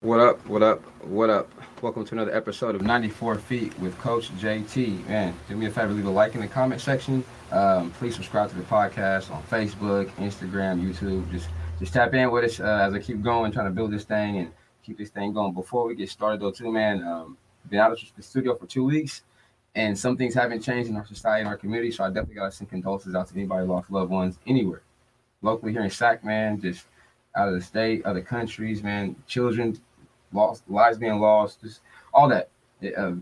What up? What up? What up? Welcome to another episode of 94 Feet with Coach JT. Man, do me a favor, leave a like in the comment section. Um, please subscribe to the podcast on Facebook, Instagram, YouTube. Just just tap in with us uh, as I keep going, trying to build this thing and keep this thing going. Before we get started, though, too, man, um, been out of the studio for two weeks, and some things haven't changed in our society and our community. So I definitely got to send condolences out to anybody lost loved ones anywhere, locally here in Sac, man. Just out of the state, other countries, man. Children lost, lives being lost, just all that. Uh,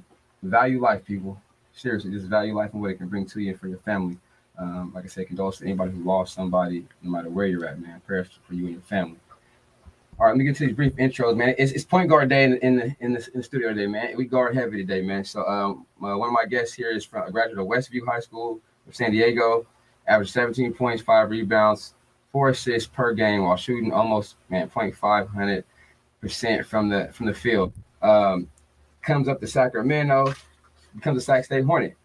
value life, people. Seriously, just value life and what it can bring to you and for your family. Um, like I said, condolences to anybody who lost somebody, no matter where you're at, man. Prayers for you and your family. All right, let me get to these brief intros, man. It's, it's point guard day in, in, the, in, the, in the studio today, man. We guard heavy today, man. So um, uh, one of my guests here is from a graduate of Westview High School of San Diego. Averaged 17 points, five rebounds, four assists per game while shooting almost man 0.500 percent from the from the field. Um, comes up to Sacramento, becomes a Sac State Hornet.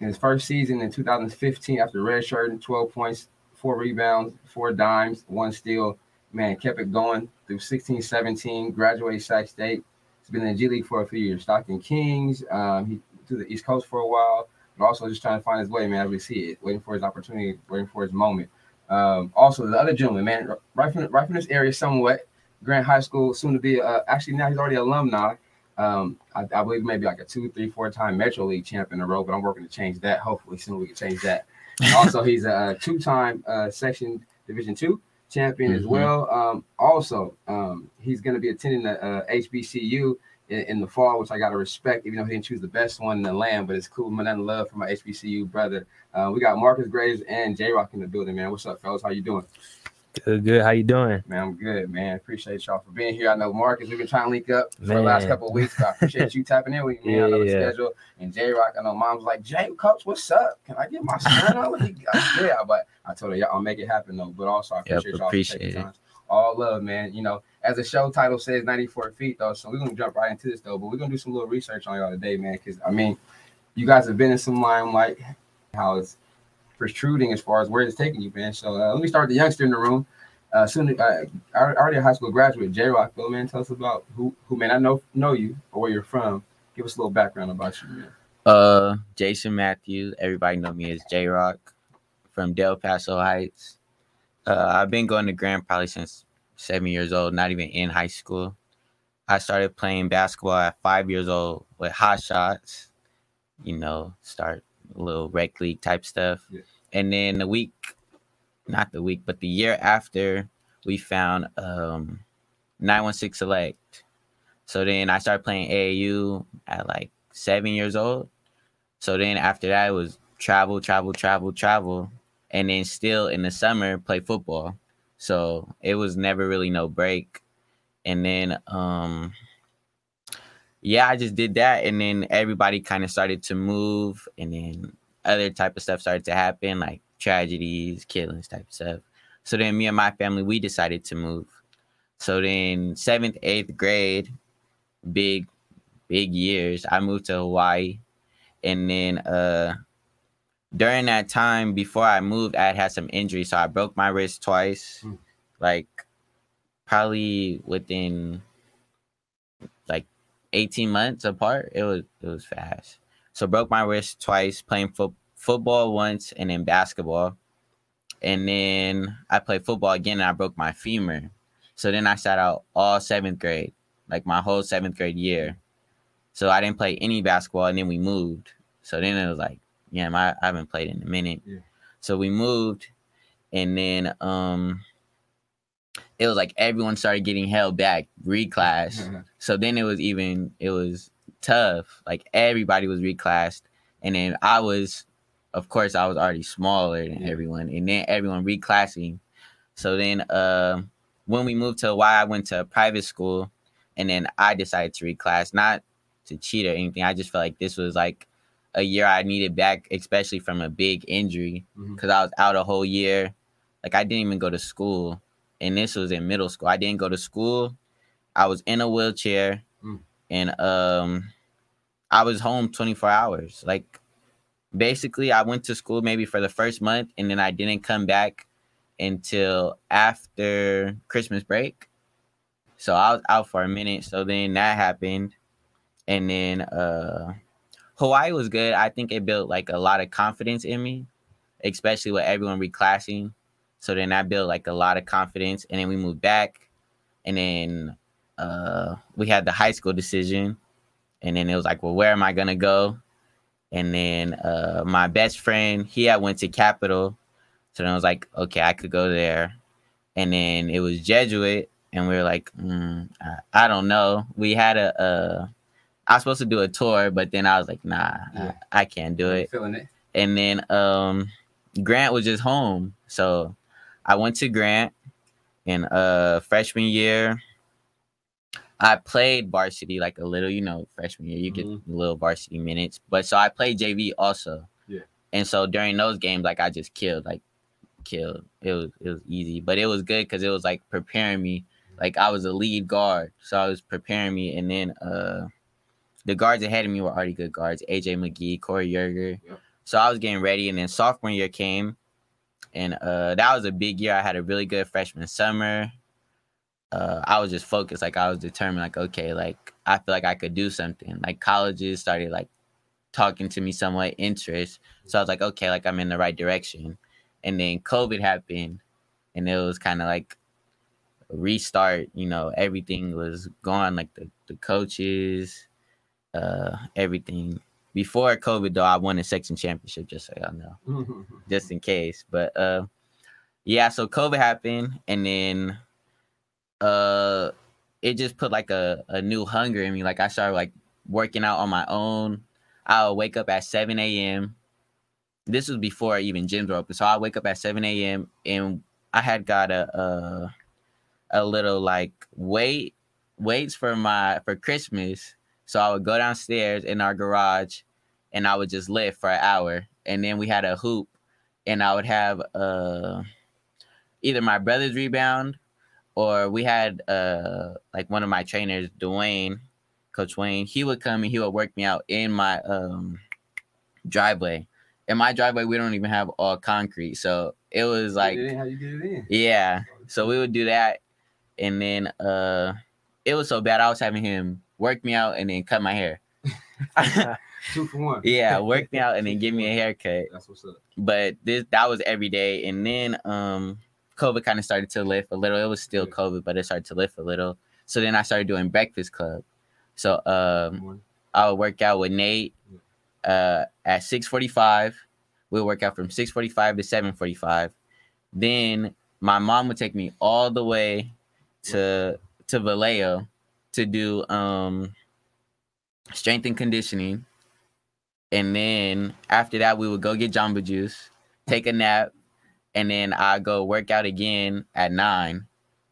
In his first season in 2015, after redshirting, 12 points, four rebounds, four dimes, one steal. Man, kept it going through 16, 17, graduated Sac State. He's been in the G League for a few years. Stockton Kings, um, he to the East Coast for a while, but also just trying to find his way, man. As we see it, waiting for his opportunity, waiting for his moment. Um, also, the other gentleman, man, right from right from this area, somewhat Grant High School, soon to be uh, actually now he's already alumni. Um, I, I, believe maybe like a two, three, four time Metro League champ in a row, but I'm working to change that. Hopefully, soon we can change that. also, he's a two time uh, Section Division two champion mm-hmm. as well. Um, also, um, he's going to be attending the uh, HBCU in, in, the fall, which I got to respect, even though he didn't choose the best one in the land. But it's cool, man. And love for my HBCU brother. Uh, we got Marcus Graves and J Rock in the building, man. What's up, fellas? How you doing? Good, good. How you doing? Man, I'm good, man. Appreciate y'all for being here. I know Marcus, we've been trying to link up for man. the last couple of weeks. But I appreciate you tapping in with me. Yeah, I know the schedule. And J Rock, I know mom's like, Jay, coach, what's up? Can I get my son on? yeah, but I told her, yeah, I'll make it happen though. But also, I appreciate yep, y'all appreciate for taking time. All love, man. You know, as the show title says, 94 feet though. So we're gonna jump right into this though. But we're gonna do some little research on y'all today, man. Because I mean, you guys have been in some limelight. How it's protruding as far as where it's taking you, man. So uh, let me start the youngster in the room uh, soon uh, already a high school graduate, J Rock, Bill, man, tell us about who who may not know know you or where you're from. Give us a little background about you, man. Uh, Jason Matthews. Everybody know me as J Rock from Del Paso Heights. Uh, I've been going to Grant probably since seven years old, not even in high school. I started playing basketball at five years old with hot shots, you know, start a little rec league type stuff. Yeah. And then the week not the week, but the year after, we found um 916 Select. So then I started playing AAU at like seven years old. So then after that, it was travel, travel, travel, travel, and then still in the summer play football. So it was never really no break. And then um yeah, I just did that and then everybody kind of started to move and then other type of stuff started to happen like tragedies, killings type of stuff. So then me and my family, we decided to move. So then seventh, eighth grade, big, big years, I moved to Hawaii. And then uh during that time before I moved, I had had some injuries. So I broke my wrist twice, mm. like probably within 18 months apart. It was it was fast. So broke my wrist twice playing football football once and then basketball. And then I played football again and I broke my femur. So then I sat out all seventh grade, like my whole seventh grade year. So I didn't play any basketball and then we moved. So then it was like, yeah, I, I haven't played in a minute. Yeah. So we moved and then um it was like everyone started getting held back, reclass. so then it was even it was tough. Like everybody was reclassed. And then I was of course I was already smaller than yeah. everyone, and then everyone reclassing. So then, uh, when we moved to Hawaii I went to a private school, and then I decided to reclass, not to cheat or anything. I just felt like this was like a year I needed back, especially from a big injury, because mm-hmm. I was out a whole year. Like I didn't even go to school, and this was in middle school. I didn't go to school. I was in a wheelchair, mm. and um, I was home twenty four hours. Like basically I went to school maybe for the first month and then I didn't come back until after Christmas break. So I was out for a minute. So then that happened. And then uh Hawaii was good. I think it built like a lot of confidence in me, especially with everyone reclassing. So then I built like a lot of confidence. And then we moved back. And then uh we had the high school decision. And then it was like, well, where am I gonna go? And then uh my best friend, he had went to Capital. So then I was like, okay, I could go there. And then it was Jesuit, and we were like, mm, I, I don't know. We had a, a I was supposed to do a tour, but then I was like, nah, Yeah. I, I can't do it. Feeling it. And then um Grant was just home. So I went to Grant in uh freshman year. I played varsity like a little, you know, freshman year, you get Mhm. little varsity minutes. But so I played JV also. Yeah. And so during those games, like I just killed, like killed. It was it was easy. But it was good because it was like preparing me. Like I was a lead guard. So I was preparing me and then uh the guards ahead of me were already good guards. AJ McGee, Corey Yerger. Yep. So I was getting ready, and then sophomore year came, and uh, that was a big year. I had a really good freshman summer. Uh, I was just focused, like I was determined, like okay, like I feel like I could do something. Like colleges started like talking to me somewhat interest, so I was like, okay, like I'm in the right direction. And then COVID happened, and it was kind of like restart. You know, everything was gone, like the the coaches, uh, everything before COVID though, I won a section championship, just so y'all know, just in case. But uh, yeah, so COVID happened, and then uh, it just put like a a new hunger in me. Like I started like working out on my own. I'll wake up at seven a.m. This was before even gyms were open, so I wake up at seven a.m. and I had got a a, a little like weight weights for my for Christmas. So I would go downstairs in our garage and I would just lift for an hour. And then we had a hoop and I would have uh either my brother's rebound or we had uh like one of my trainers, Dwayne, Coach Wayne, he would come and he would work me out in my um driveway. In my driveway, we don't even have all concrete. So it was like They didn't you get it in. yeah. So we would do that. And then uh it was so bad I was having him work me out and then cut my hair. Two for one. yeah, work me out and then give me a haircut. That's what's up. But this that was every day. And then um COVID kind of started to lift a little. It was still Yeah. COVID, but it started to lift a little. So then I started doing breakfast club. So um I would work out with Nate uh, at 6:45. We'll work out from 6:45 to 7:45. Then my mom would take me all the way to to Vallejo to do um strength and conditioning. And then after that, we would go get Jamba Juice, take a nap, and then I go work out again at nine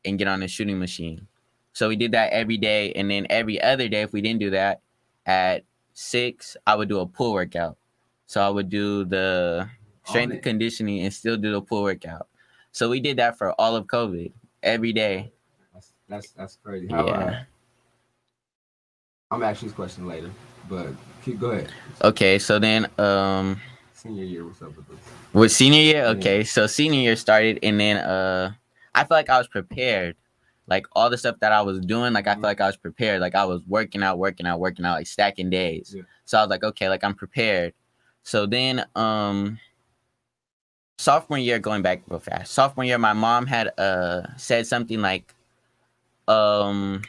and get on the shooting machine. So we did that every day, and then every other day, if we didn't do that, at six, I would do a pull workout. So I would do the strength and conditioning and still do the pull workout. So we did that for all of COVID every day. That's that's that's crazy. How, uh, Yeah. I'm asking this question later, but keep go ahead. Okay, so then um Senior year, what's up with this? with senior year, Yeah. okay, so senior year started and then uh I feel like I was prepared. Like all the stuff that I was doing, like I Mhm. feel like I was prepared. Like I was working out, working out, working out, like stacking days. Yeah. So I was like, okay, like I'm prepared. So then um sophomore year, going back real fast. Sophomore year, my mom had uh said something like um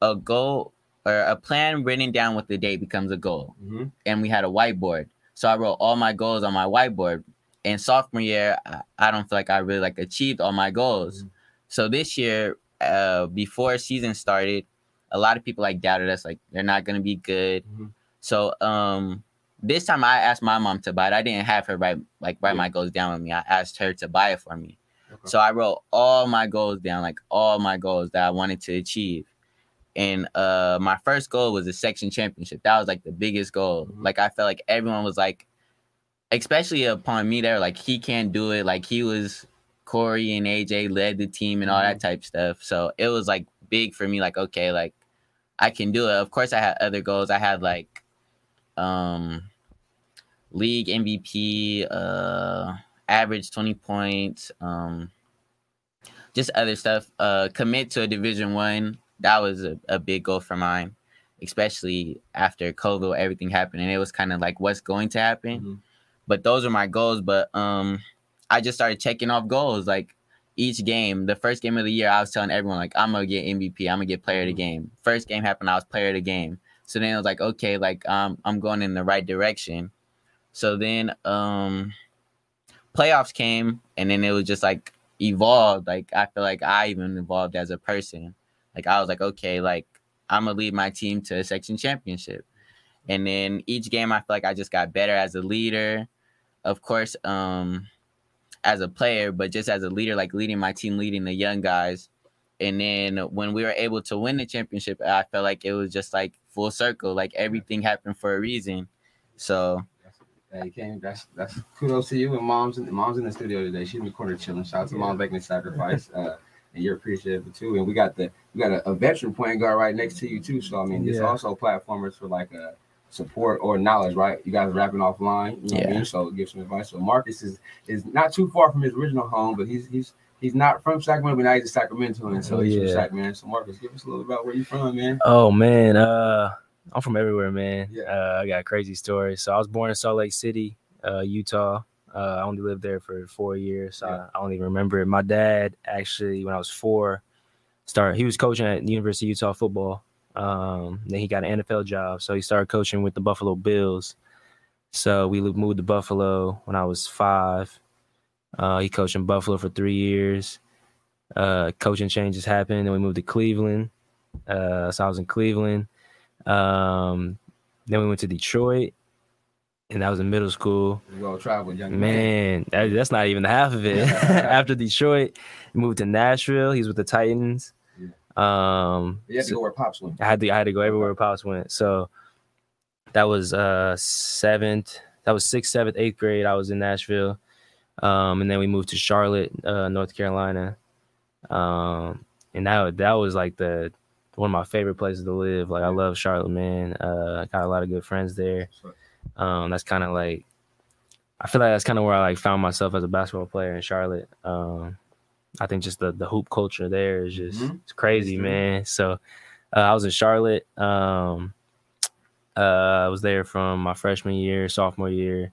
a goal or a plan written down with the date becomes a goal Mm-hmm. and we had a whiteboard. So I wrote all my goals on my whiteboard. In sophomore year, I, I don't feel like I really like achieved all my goals. Mhm. So this year, uh, before season started, a lot of people like doubted us, like they're not gonna be good. Mhm. So um, this time I asked my mom to buy it. I didn't have her write like write Yeah. my goals down with me. I asked her to buy it for me. Okay. So I wrote all my goals down, like all my goals that I wanted to achieve. And uh my first goal was a section championship. That was like the biggest goal. Mhm. Like I felt like everyone was like, especially upon me, they were like, he can't do it. Like he was Corey and AJ led the team and all that type stuff. So it was like big for me, like, okay, like I can do it. Of course I had other goals. I had like um league MVP, uh average 20 points, um just other stuff. Uh commit to a division one that was a, a big goal for mine, especially after COVID, everything happened, and it was kind of like what's going to happen. Mhm. But those are my goals. But um, I just started checking off goals like each game. The first game of the year, I was telling everyone like I'm gonna get MVP. I'm gonna get player of the Mhm. game. First game happened, I was player of the game. So then it was like okay, like um, I'm going in the right direction. So then um, playoffs came, and then it was just like evolved. Like I feel like I even evolved as a person. Like I was like, okay, like I'm gonna lead my team to a section championship. And then each game I feel like I just got better as a leader. Of course, um as a player, but just as a leader, like leading my team, leading the young guys. And then when we were able to win the championship, I felt like it was just like full circle. Like everything happened for a reason. So Hey, King, that's that's kudos to you and mom's in mom's in the studio today. She's in the corner chilling. Shout out to mom making the sacrifice. Uh, and you're appreciative too. And we got the we got a, a veteran point guard right next to you too. So I mean, it's Yeah. also platformers for like a support or knowledge, right? You guys rapping offline, you know what I Yeah. mean? So give some advice. So Marcus is is not too far from his original home, but he's he's he's not from Sacramento, but now he's in Sacramento, and so Oh, he's from yeah. Sac, man. So Marcus, give us a little about where you from, man. Oh man, uh, I'm from everywhere, man. Yeah. Uh, I got a crazy story. So I was born in Salt Lake City, uh, Utah. Uh, I only lived there for four years. So Yeah. I, I don't even remember it. My dad actually, when I was four, started. He was coaching at the University of Utah football. Um, then he got an NFL job, so he started coaching with the Buffalo Bills. So we moved to Buffalo when I was five. Uh, he coached in Buffalo for three years. Uh, coaching changes happened, and we moved to Cleveland. Uh, so I was in Cleveland. Um, then we went to Detroit, and that was in middle school. You all travel, young man. Man, that, that's not even the half of it. After Detroit, moved to Nashville. He's with the Titans. Um, You had to so- go where pops went. I had to I had to go everywhere where Pops went. So that was uh seventh, that was sixth, seventh, eighth grade. I was in Nashville. Um, and then we moved to Charlotte, uh, North Carolina. Um, and that that was like the one of my favorite places to live. Like I love Charlotte, man. Uh, got a lot of good friends there. Um, that's kind of like I feel like that's kind of where I like found myself as a basketball player in Charlotte. Um, I think just the the hoop culture there is just Mhm. it's crazy, man. So uh, I was in Charlotte. Um, uh, I was there from my freshman year, sophomore year,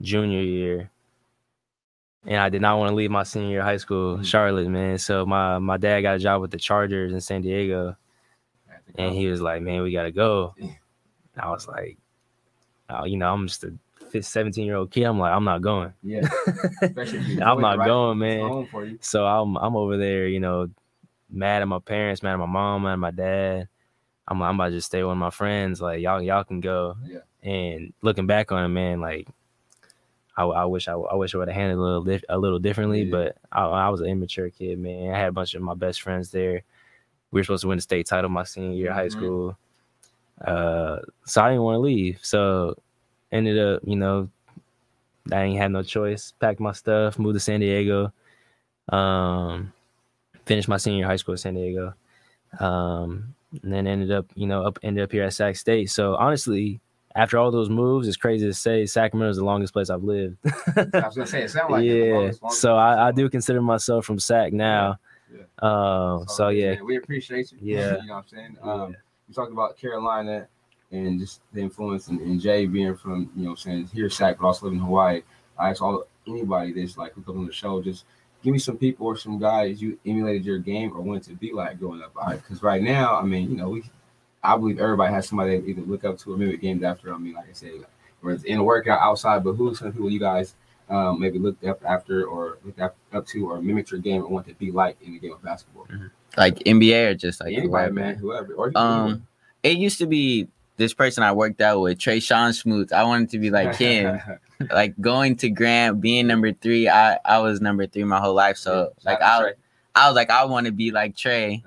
junior year, and I did not want to leave my senior year of high school, Mhm. Charlotte, man. So my my dad got a job with the Chargers in San Diego, Had to go. and he was like, "Man, we gotta go." I was like, oh, "You know, I'm just a 17 year old kid. I'm like, I'm not going. Yeah, especially if you I'm not right? going, man. home for you. So I'm I'm over there, you know, mad at my parents, mad at my mom, mad at my dad. I'm like, I'm about to just stay with my friends. Like y'all y'all can go. Yeah. And looking back on it, man, like I, I wish I, I wish I would have handled it a little dif- a little differently, Yeah. but I, I was an immature kid, man. I had a bunch of my best friends there. We were supposed to win the state title my senior year of high Mhm. school. Uh, so I didn't want to leave. So ended up, you know, I ain't had no choice. Packed my stuff, moved to San Diego. Um, finished my senior high school in San Diego. Um, and then ended up, you know, up ended up here at Sac State. So honestly, after all those moves, it's crazy to say Sacramento is the longest place I've lived. I was gonna say it sounded like yeah. longest- longest So I, I do consider myself from Sac now. Yeah. Um, so yeah, man, we appreciate you. Yeah. you know what I'm saying. Um, we talked about Carolina and just the influence and, and Jay being from you know I'm saying here Sac, but also living in Hawaii. I ask all anybody that's like who comes on the show, just give me some people or some guys you emulated your game or wanted to be like growing up. Because right now, I mean, you know, we I believe everybody has somebody they either look up to or mimic games after. I mean, like I said, whether it's in a workout outside, but who's some people you guys um, maybe looked up after or looked up, up to or mimicked your game or want to be like in the game of basketball? Like NBA or just like Anybody, whoever. man, whoever. Or Um, it used to be this person I worked out with, Trey Sean Smoot. I wanted to be like him. like going to Grant, being number three. I I was number three my whole life, so like I I was like I want to be like Trey.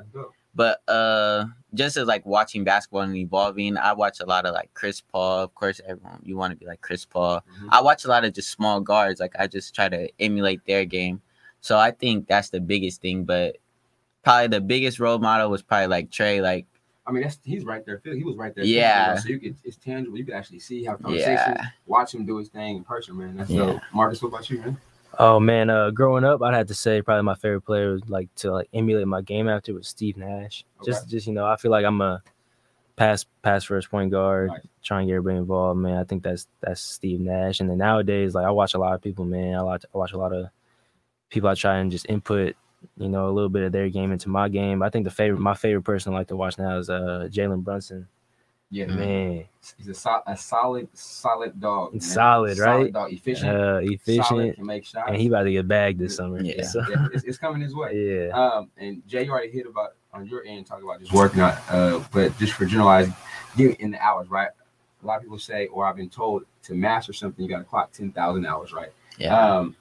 But uh, just as like watching basketball and evolving, I watch a lot of like Chris Paul. Of course, everyone you want to be like Chris Paul. I watch a lot of just small guards. Like I just try to emulate their game. So I think that's the biggest thing. But probably the biggest role model was probably like Trey. Like I mean, that's he's right there. He was right there. Yeah. So you could it's tangible. You could actually see how conversation, yeah, watch him do his thing in person, man. That's Yeah. dope. Marcus, what about you, man? Oh man, uh, growing up, I'd have to say probably my favorite player was like to like emulate my game after was Steve Nash. Just, just you know, I feel like I'm a pass pass first point guard, Nice. trying to get everybody involved. Man, I think that's that's Steve Nash. And then nowadays, like I watch a lot of people, man. I watch I watch a lot of people. I try and just input, you know, a little bit of their game into my game. I think the favorite, my favorite person I like to watch now is uh Jalen Brunson. Yeah, Mhm. Man, he's a, sol- a solid, solid dog. man. Solid, right? dog, efficient, uh, solid, efficient, can make shots. and he about to get bagged this summer. Yeah. So, yeah, it's, it's coming his way. yeah. Um, and Jay, you already hit about on your end, talk about just working out. Uh, but just for generalized, give in the hours, right? A lot of people say, or I've been told, to master something, you got to clock ten thousand hours, right? Yeah. Um,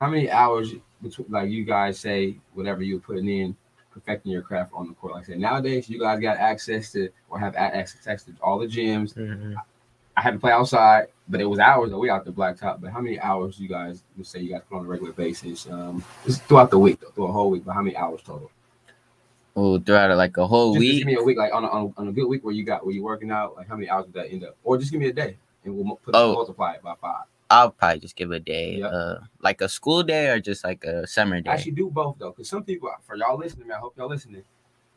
how many hours between, like you guys say, whatever you're putting in, perfecting your craft on the court? Like I said, nowadays you guys got access to or have access to all the gyms. Mhm. I had to play outside, but it was hours that we out the blacktop. But how many hours you guys would say you guys put on a regular basis? Um, just throughout the week, though, through a whole week. But how many hours total? Oh, throughout like a whole Just, just week. give me a week, like on a, on, a, on a good week where you got where you working out. Like how many hours did that end up? Or just give me a day, and we'll put Oh. multiply it by five. I'll probably just give a day, Yeah. uh, like a school day or just like a summer day. I actually, do both though, because some people, for y'all listening, I hope y'all listening.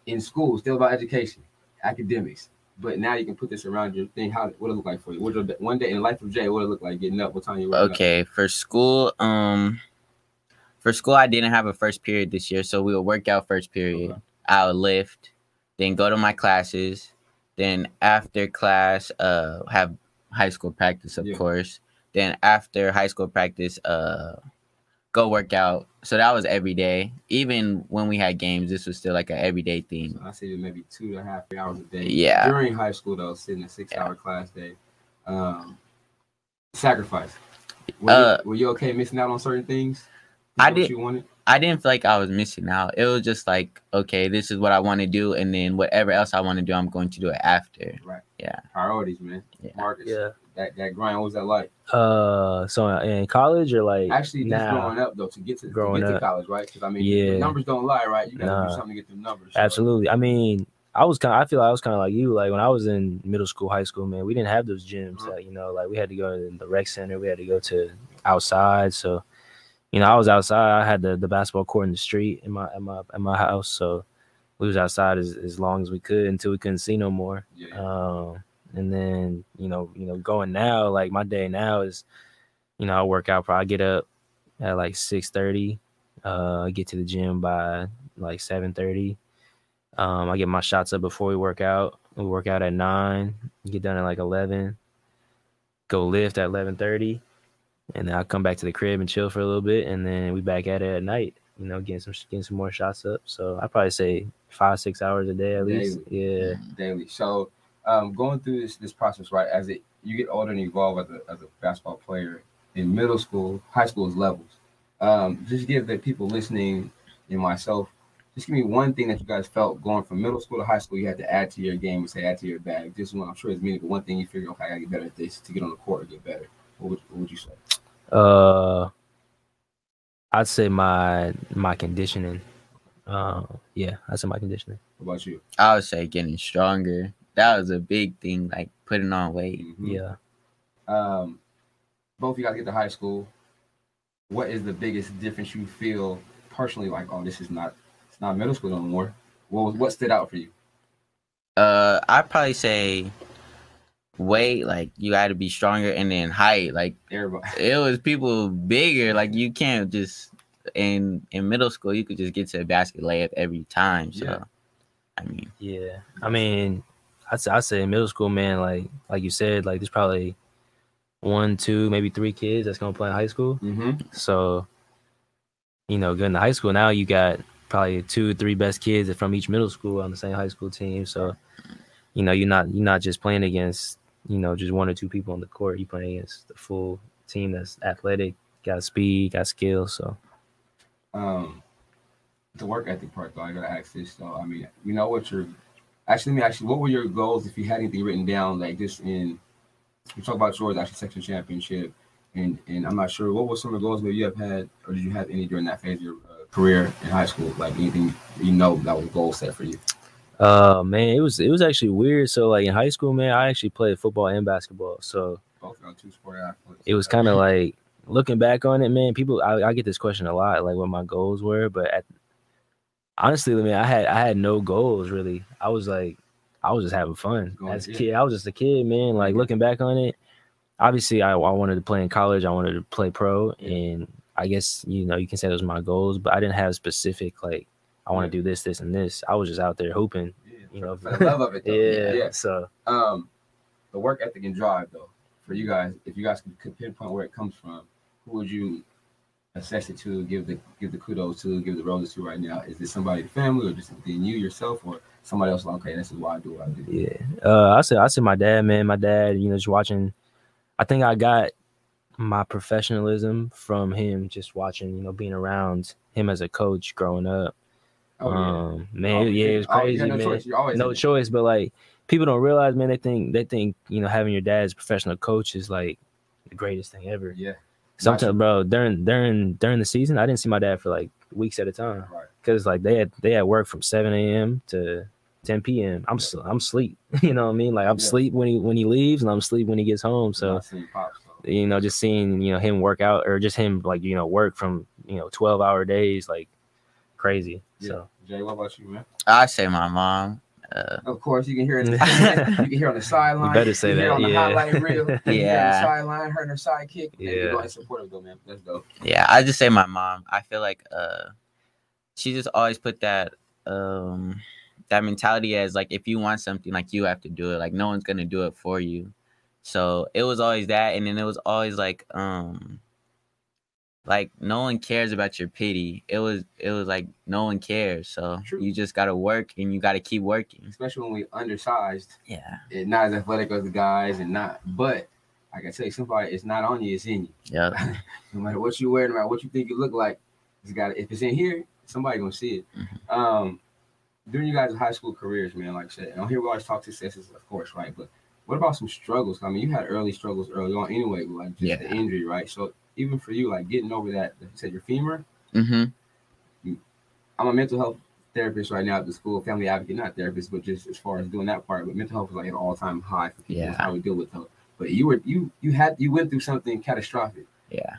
In school, still about education, academics. But now you can put this around your thing. How what it look like for you? What your, one day in the life of Jay? What it look like getting up? What time you waking up? okay, for school, um, for school I didn't have a first period this year, so we would work out first period. Okay. I would lift, then go to my classes, then after class, uh, have high school practice, of Yeah. course. Then after high school practice, uh, go work out. So that was every day. Even when we had games, this was still like an everyday thing. So I say maybe two to half two and a half, three hours a day. Yeah. During high school, though, sitting a six-hour class day. Um, sacrifice. Were, Uh, you, were you okay missing out on certain things? I What did- You wanted? I didn't feel like I was missing out. It was just like, okay, this is what I want to do, and then whatever else I want to do, I'm going to do it after. Right. Yeah. Priorities, man. Yeah. Marcus. Yeah. That that grind. What was that like? Uh, so in college or like Actually, just growing up though, to get to, to get to college, right? Because I mean, Yeah. the numbers don't lie, right? You gotta Nah. do something to get them numbers. so- Absolutely. I mean, I was kind. of I feel like I was kind of like you. Like when I was in middle school, high school, man, we didn't have those gyms. Mhm. That you know, like we had to go to the rec center. We had to go to outside. So, you know, I was outside. I had the, the basketball court in the street in my at my at my house. So we was outside as, as long as we could until we couldn't see no more. Yeah. Um, and then you know, you know, going now, like my day now is, you know, I work out. Probably get up at like six thirty. Uh, get to the gym by like seven thirty. Um, I get my shots up before we work out. We work out at nine. Get done at like eleven. Go lift at eleven thirty, and then I come back to the crib and chill for a little bit, and then we back at it at night. You know, getting some getting some more shots up. So I probably say five six hours a day at least. Yeah. daily. So, um, going through this this process, right? As it you get older and evolve as a as a basketball player in middle school, high school's levels. Um, just give the people listening and myself, just give me one thing that you guys felt going from middle school to high school. You had to add to your game and say add to your bag. This one, I'm sure it's meaning, but one thing you figure, okay, I gotta get better at this to get on the court and get better. What would, what would you say? Uh, I'd say my my conditioning. Uh, yeah, I'd say my conditioning. What about you? I would say getting stronger. That was a big thing, like putting on weight. Mhm. Yeah. um, both of you guys get to high school. What is the biggest difference you feel personally? Like, oh, this is not it's not middle school no more. What was what stood out for you? Uh, I'd probably say weight, like you got to be stronger, and then height, like Everybody, it was people bigger. Like you can't just in in middle school, you could just get to a basket layup every time. So, Yeah. I mean, Yeah, I mean, I'd say, I'd say in middle school, man, like like you said, like there's probably one, two, maybe three kids that's gonna play in high school. mm-hmm. So, you know, going to high school now, you got probably two, three best kids from each middle school on the same high school team. So, you know, you're not you're not just playing against you know just one or two people on the court. You're playing against the full team that's athletic, got speed, got skill. So, um, the work ethic part though. I gotta ask this though. I mean, you know what your actually, let me actually, what were your goals if you had anything written down like this in? We talk about yours actually section championship, and and I'm not sure what were some of the goals that you have had, or did you have any during that phase of your uh, career in high school? Like anything you know that was a goal set for you? uh, man, it was it was actually weird. So, like in high school, man, I actually played football and basketball. So Both are two sport athletes. it was kind of like looking back on it, man, people I, I get this question a lot, like what my goals were, but at, honestly, man, I had I had no goals really. I was like, I was just having fun Going- as a kid. I was just a kid, man. Like looking back on it, obviously, I, I wanted to play in college. I wanted to play pro, Yeah. and I guess you know you can say those my goals, but I didn't have specific like I want to Yeah. do this, this, and this. I was just out there hooping, Yeah, you know. for the love of it. Though. yeah, yeah. So Um, the work ethic and drive, though, for you guys, if you guys could pinpoint where it comes from, who would you assess it to, give the give the kudos to, give the roses to right now? Is it somebody in the family, or just within you yourself, or somebody else? Like, okay, this is why I do what I do. Yeah. Uh I said I said my dad, man. My dad, you know, just watching I think I got my professionalism from him just watching, you know, being around him as a coach growing up. Oh, yeah. um man, Oh, yeah, it was Oh, crazy, no man. choice. No choice, but like people don't realize, man, they think they think, you know, having your dad as professional coach is like the greatest thing ever. Yeah. Sometimes, bro, during during during the season, I didn't see my dad for like weeks at a time Right. because like they had they had work from 7 a.m. to 10 p.m. I'm s- I'm sleep. You know what I mean? Like I'm Yeah. sleep when he when he leaves and I'm sleep when he gets home. So pops, so. you know, just seeing you know him work out or just him like you know work from you know 12 hour days like crazy. Yeah. So Jay, what about you, man? I say my mom. Uh, Of course, you can hear it. you can hear on the sideline. better say you that, on the yeah. highlight reel. You the Yeah. sideline, her and her sidekick. Yeah. Yeah. going supportive though, man. Let's go. yeah, I just say my mom. I feel like uh, she just always put that um that mentality as like if you want something, like you have to do it. Like no one's gonna do it for you. So it was always that, and then it was always like um like no one cares about your pity. It was it was like no one cares. So True. you just gotta work and you gotta keep working. Especially when we undersized Yeah. and not as athletic as the guys and not but like I say, somebody it's not on you, it's in you. Yeah. no matter what you wear, no matter what you think you look like, it's got if it's in here, somebody gonna see it. Mhm. Um during you guys' high school careers, man, like I said, and here we always talk successes, of course, right? But what about some struggles? I mean, you had early struggles early on anyway, like just Yeah. the injury, right? So even for you, like getting over that, you said your femur. Mm-hmm. I'm a mental health therapist right now at the school, family advocate, not therapist, but just as far as doing that part. But mental health is like an all time high for people. That's Yeah. how we deal with it. But you were you you had you went through something catastrophic. Yeah.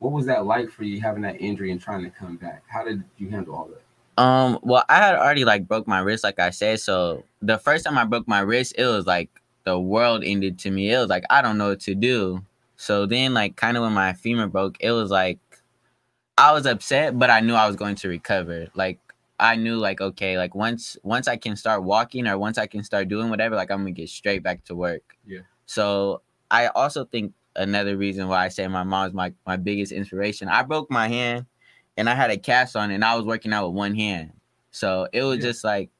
What was that like for you having that injury and trying to come back? How did you handle all that? Um, well, I had already like broke my wrist, like I said. So the first time I broke my wrist, it was like the world ended to me. It was like I don't know what to do. So then, like, kind of when my femur broke, it was like I was upset, but I knew I was going to recover. Like I knew, like, okay, like once once I can start walking or once I can start doing whatever, like I'm gonna get straight back to work. Yeah. So I also think another reason why I say my mom's my my biggest inspiration. I broke my hand and I had a cast on and I was working out with one hand. So it was Yeah. just like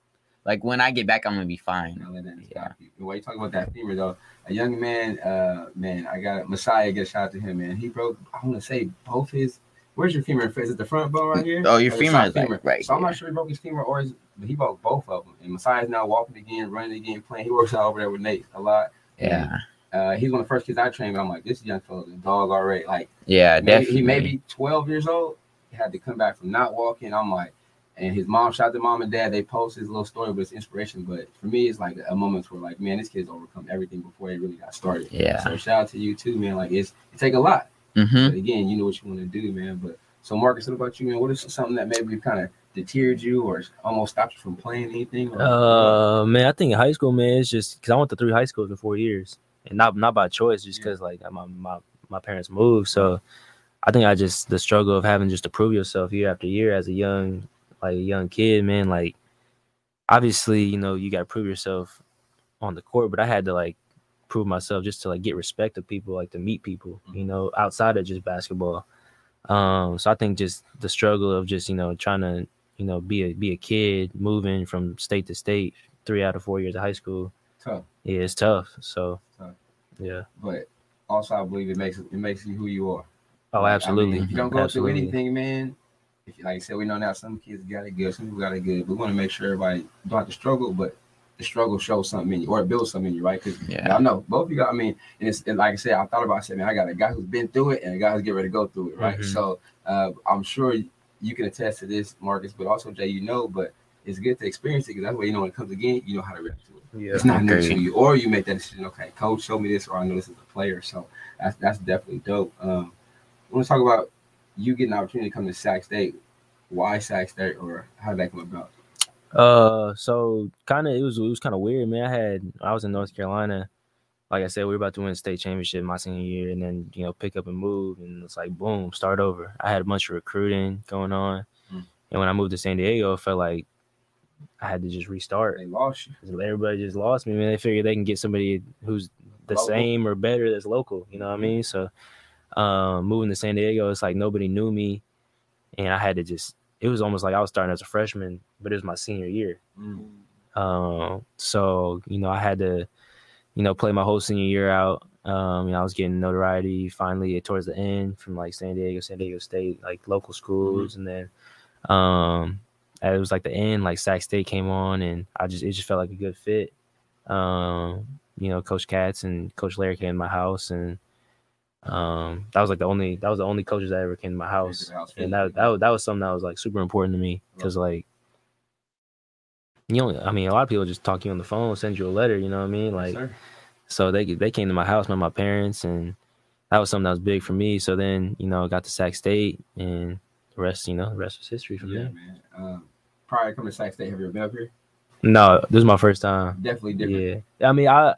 like when I get back I'm gonna be fine. Let that Yeah. stop you. Way you talk about that femur though, a young man, uh, man, I got Messiah. Get a shout out to him, man. He broke. I want to say both his. Where's your femur? Is it the front bone right here? Oh, your Or the femur like right So I'm not sure he broke his femur or his, but he broke both of them. And Messiah's now walking again, running again, playing. He works out over there with Nate a lot. Yeah. Uh, he's one of the first kids I trained, but I'm like, this young fella's a dog already. Like, Yeah, maybe, definitely. he may be 12 years old. He had to come back from not walking. I'm like, and his mom, shout out to mom and dad. They post his little story, but it's inspiration. But for me, it's like a moment where, like, man, this kid's overcome everything before he really got started. Yeah. So shout out to you too, man. Like, it's it take a lot. hmm But again, you know what you want to do, man. But so, Marcus, what about you, man? What is something that maybe kind of deterred you or almost stopped you from playing anything? Or, Uh, man, I think in high school, man, it's just because I went to three high schools in four years, and not not by choice, just Yeah. because like my, my my parents moved. So I think I just the struggle of having just to prove yourself year after year as a young like a young kid, man. Like obviously, you know, you got to prove yourself on the court, but I had to like prove myself just to like get respect of people, like to meet people, you know, outside of just basketball. Um, so I think just the struggle of just you know trying to you know be a be a kid moving from state to state three out of four years of high school tough. yeah it's tough so Tough. yeah But also, I believe it makes it makes you who you are. oh Like, I mean, absolutely if you don't go absolutely. through anything, man. If like I said, we know now some kids got it good, some people got it good. We want to make sure everybody don't have to struggle, but the struggle shows something in you or it builds something in you, right? Because Yeah. I know both of you got. I mean, and it's and like I said, I thought about. it, I said, man, I got a guy who's been through it and a guy who's getting ready to go through it, right? Mhm. So uh, I'm sure you can attest to this, Marcus, but also Jay, you know, but it's good to experience it because that way you know when it comes again, you know how to react to it. yeah It's not new to you, or you make that decision. Okay, coach, show me this, or I know this is a player. So that's that's definitely dope. Um, want to talk about you get an opportunity to come to Sac State. Why Sac State, or how did that come about? Uh, so kind of it was it was kind of weird, man. I had I was in North Carolina, like I said, we were about to win state championship my senior year, and then you know pick up and move, and it's like boom, start over. I had a bunch of recruiting going on, Mm. and when I moved to San Diego, it felt like I had to just restart. They lost you. Everybody just lost me, man. They figured they can get somebody who's the Local. same or better that's local. You know what I mean? So, um, moving to San Diego, it's like nobody knew me, and I had to just. It was almost like I was starting as a freshman, but it was my senior year. Mm. Um, so you know, I had to, you know, play my whole senior year out. Um, you know, I was getting notoriety finally towards the end from like San Diego, San Diego State, like local schools, and then um, it was like the end, like Sac State came on, and I just it just felt like a good fit. Um, you know, Coach Katz and Coach Larry came to my house, and um, that was like the only that was the only coaches that ever came to my house, and that that was, that was something that was like super important to me because like you know, I mean, a lot of people just talk to you on the phone, send you a letter, you know what I mean? Like, Yes, so they they came to my house, met my parents, and that was something that was big for me. So then, you know, I got to Sac State, and the rest, you know, the rest was history from yeah, there. man. Um, prior to coming to Sac State, have you ever been up here? No, this is my first time. Definitely different. Yeah, I mean, I,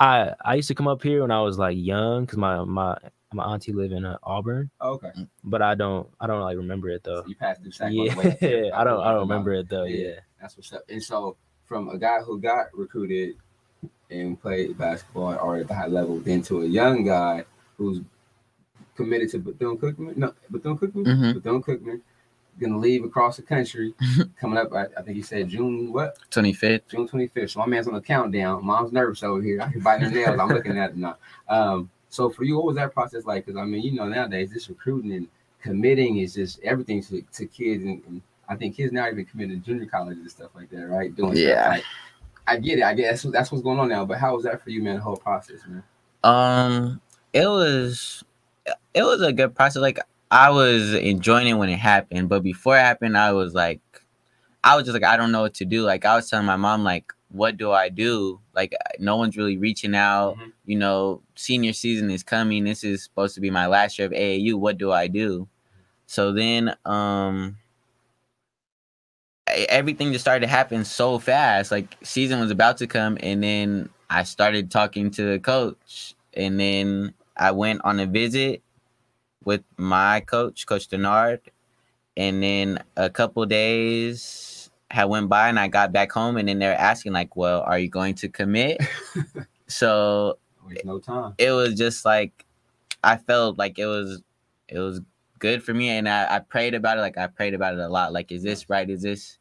I, I used to come up here when I was like young, cause my my my auntie live in uh, Auburn, Oh, okay. but I don't I don't like remember it though. So you passed through Sac. on Yeah, the way here. I don't I don't remember it though. Yeah. Yeah. That's what's up. And so, from a guy who got recruited and played basketball or at the high level, then to a young guy who's committed to Bethune Cookman, no Bethune Cookman, Mhm. Bethune Cookman, gonna leave across the country, coming up. I, I think he said June what? 25th. June 25th. So my man's on the countdown. Mom's nervous over here. I can bite her nails. I'm looking at it now. Um, so for you, what was that process like? Because I mean, you know, nowadays this recruiting and committing is just everything to, to kids, and, and I think kids now even committing to junior colleges and stuff like that, right? Doing Yeah. like- I get it. I guess that's, that's what's going on now. But how was that for you, man? The whole process, man. Um, it was it was a good process. Like I was enjoying it when it happened, but before it happened, I was like, I was just like, I don't know what to do. Like I was telling my mom, like, what do I do? Like no one's really reaching out. Mhm. You know, senior season is coming. This is supposed to be my last year of AAU. What do I do? So then, um. Everything just started to happen so fast. Like season was about to come, and then I started talking to the coach, and then I went on a visit with my coach, Coach Denard, and then a couple days had went by, and I got back home, and then they're asking like, "Well, are you going to commit?" so no time. it was just like I felt like it was it was good for me, and I, I prayed about it. Like I prayed about it a lot. Like, is this right? Is this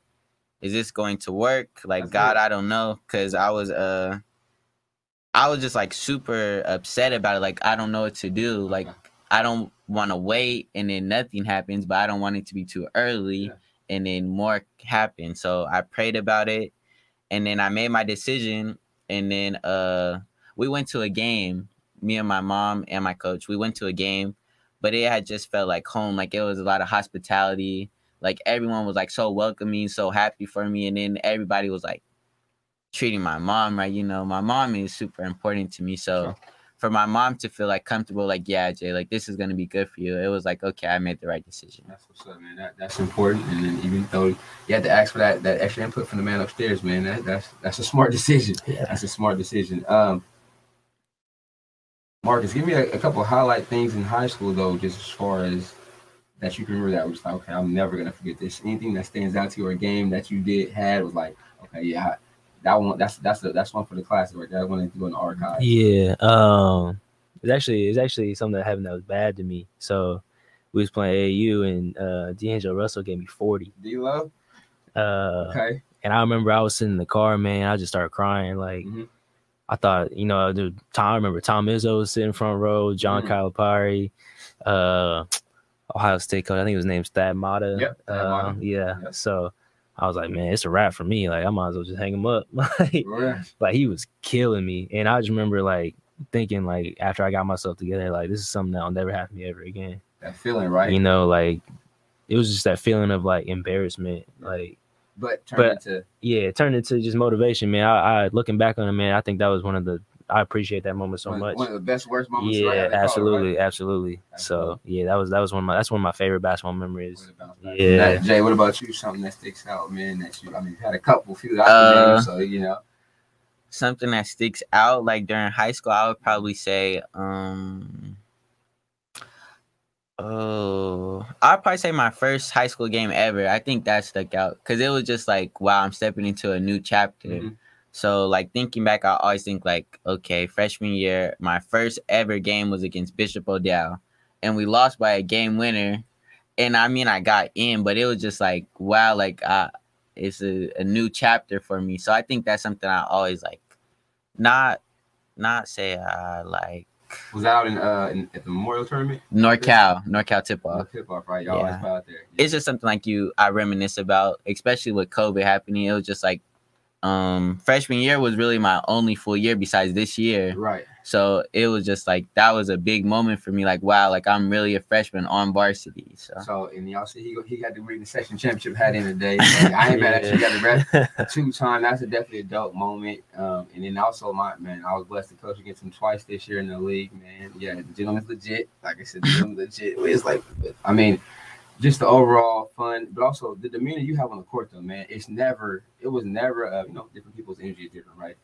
is this going to work? Like That's God, good. I don't know, because I was uh I was just like super upset about it. Like I don't know what to do. Like I don't want to wait and then nothing happens, but I don't want it to be too early Yeah. and then more happen. So I prayed about it and then I made my decision and then uh we went to a game, me and my mom and my coach. We went to a game, but it had just felt like home. Like it was a lot of hospitality. Like everyone was like so welcoming, so happy for me and then everybody was like treating my mom right. You know, my mom is super important to me. So Sure. For my mom to feel like comfortable, like, yeah, Jay, like this is gonna be good for you. It was like, okay, I made the right decision. That's what's up, man. That, that's important. And then even though you had to ask for that that extra input from the man upstairs, man, that, that's that's a smart decision. Yeah. That's a smart decision. Um, Marcus, give me a, a couple of highlight things in high school though, just as far as that you can remember that was like, okay, I'm never gonna forget this. Anything that stands out to you or a game that you did had was like, okay, yeah, I- that one that's that's the, that's one for the classic right there. That one to go in the archive. Yeah. Um it's actually it's actually something that happened that was bad to me. So we was playing AU and uh D'Angelo Russell gave me 40. D Love, Uh okay, and I remember I was sitting in the car, man, I just started crying. Like Mhm. I thought, you know, the Tom I remember Tom Izzo was sitting front row, John Mhm. Calipari, uh Ohio State coach, I think his name's Thad Matta. Yep, Thad Uh, yeah. Yep. So I was like, man, it's a wrap for me. Like I might as well just hang him up. like Yeah. like he was killing me. And I just remember like thinking like after I got myself together, like this is something that'll never happen to me ever again. that feeling right. You know, like it was just that feeling of like embarrassment. Like but but- into yeah, it turned into just motivation, man. I, I looking back on it, man, I think that was one of the I appreciate that moment so one, much. One of the best worst moments. Yeah, right at the absolutely, Colorado, absolutely. So Absolutely. yeah, that was that was one of my that's one of my favorite basketball memories. right? What about that? Yeah. That- Jay, what about you? Something that sticks out, man. That you, I mean, you had a couple, few that Uh, names, so you know. something that sticks out like during high school i would probably say um oh i'd probably say my first high school game ever i think that stuck out because it was just like wow i'm stepping into a new chapter Mhm. So like thinking back i always think like okay freshman year my first ever game was against Bishop O'Dowd and we lost by a game winner and i mean i got in but it was just like wow like i it's a, a new chapter for me. So I think that's something I always like not not say I like Was that out in uh in, at the Memorial Tournament? NorCal, NorCal tip Uh, off. tip off, right? Y'all Yeah. out there. It's just something like you I reminisce about, especially with COVID happening. It was just like um freshman year was really my only full year besides this year. right. So it was just like that was a big moment for me. Like wow, like I'm really a freshman on varsity. So So and y'all see he go, he got to bring the section championship hat in today. Like, I ain't mad at you. You got the rest two time. That's a definitely a dope moment. Um, and then also my man, I was blessed to coach against him twice this year in the league. Man, yeah, the gentleman's legit. Like I said, the gentleman's legit. It's like, I mean, just the overall fun, but also the demeanor you have on the court, though, man. It's never, it was never, uh, you know, different people's energy is different, right?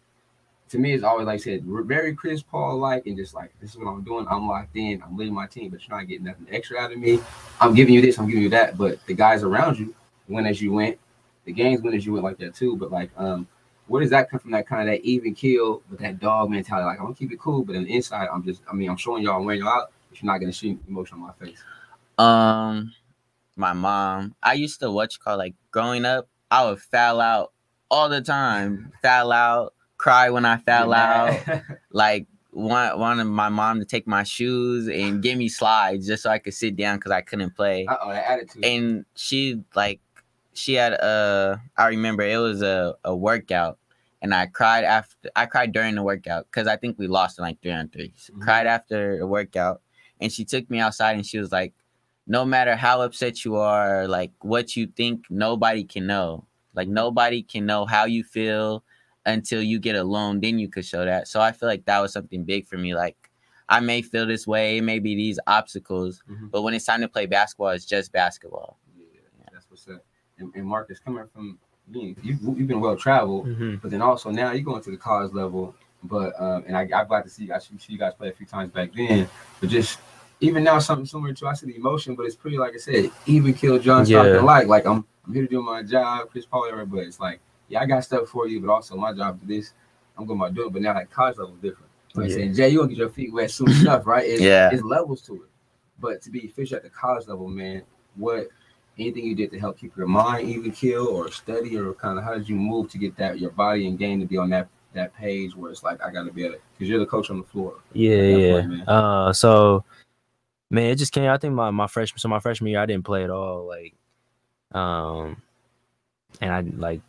To me, it's always like I said, very Chris Paul like, and just like this is what I'm doing. I'm locked in. I'm leading my team, but you're not getting nothing extra out of me. I'm giving you this. I'm giving you that. But the guys around you win as you went. The games win as you went like that too. But like, um, where does that come from? That kind of that even kill, but that dog mentality. Like I'm gonna keep it cool, but on the inside, I'm just. I mean, I'm showing y'all, I'm wearing y'all out. But you're not gonna see emotion on my face. Um, my mom. I used to watch call like growing up. I would foul out all the time. Foul out, cry when I foul out. Like want wanted my mom to take my shoes and give me slides just so I could sit down because I couldn't play. uh oh, that attitude. And she like she had a. I remember it was a a workout. And I cried after I cried during the workout because I think we lost in like three on 3 Mhm. Cried after a workout, and she took me outside and she was like, no matter how upset you are, like what you think, nobody can know. Like nobody can know how you feel until you get alone. Then you could show that. So I feel like that was something big for me. Like I may feel this way, maybe these obstacles, Mhm. but when it's time to play basketball, it's just basketball. Yeah, that's what's up. And, and Marcus, coming from you, you've, you've been well traveled, Mhm. but then also now you're going to the college level. But um, and I, I'm glad to see you guys. See you guys play a few times back then. But just even now, something similar to I see the emotion, but it's pretty like I said, even kill John Yeah. Stockton like. Like I'm I'm here to do my job, Chris Paul. But it's like yeah, I got stuff for you, but also my job is this. I'm going to do it. But now like college level different. Like I Yeah. said, Jay, you gonna get your feet wet soon enough, right? It's, Yeah. it's levels to it. But to be official at the college level, man, what anything you did to help keep your mind even kill or study or kind of how did you move to get that your body and game to be on that that page where it's like I gotta be at it because you're the coach on the floor. Yeah, yeah. point, man. Uh, so man, it just came. I think my my freshman, so my freshman year, I didn't play at all. Like, um, and I like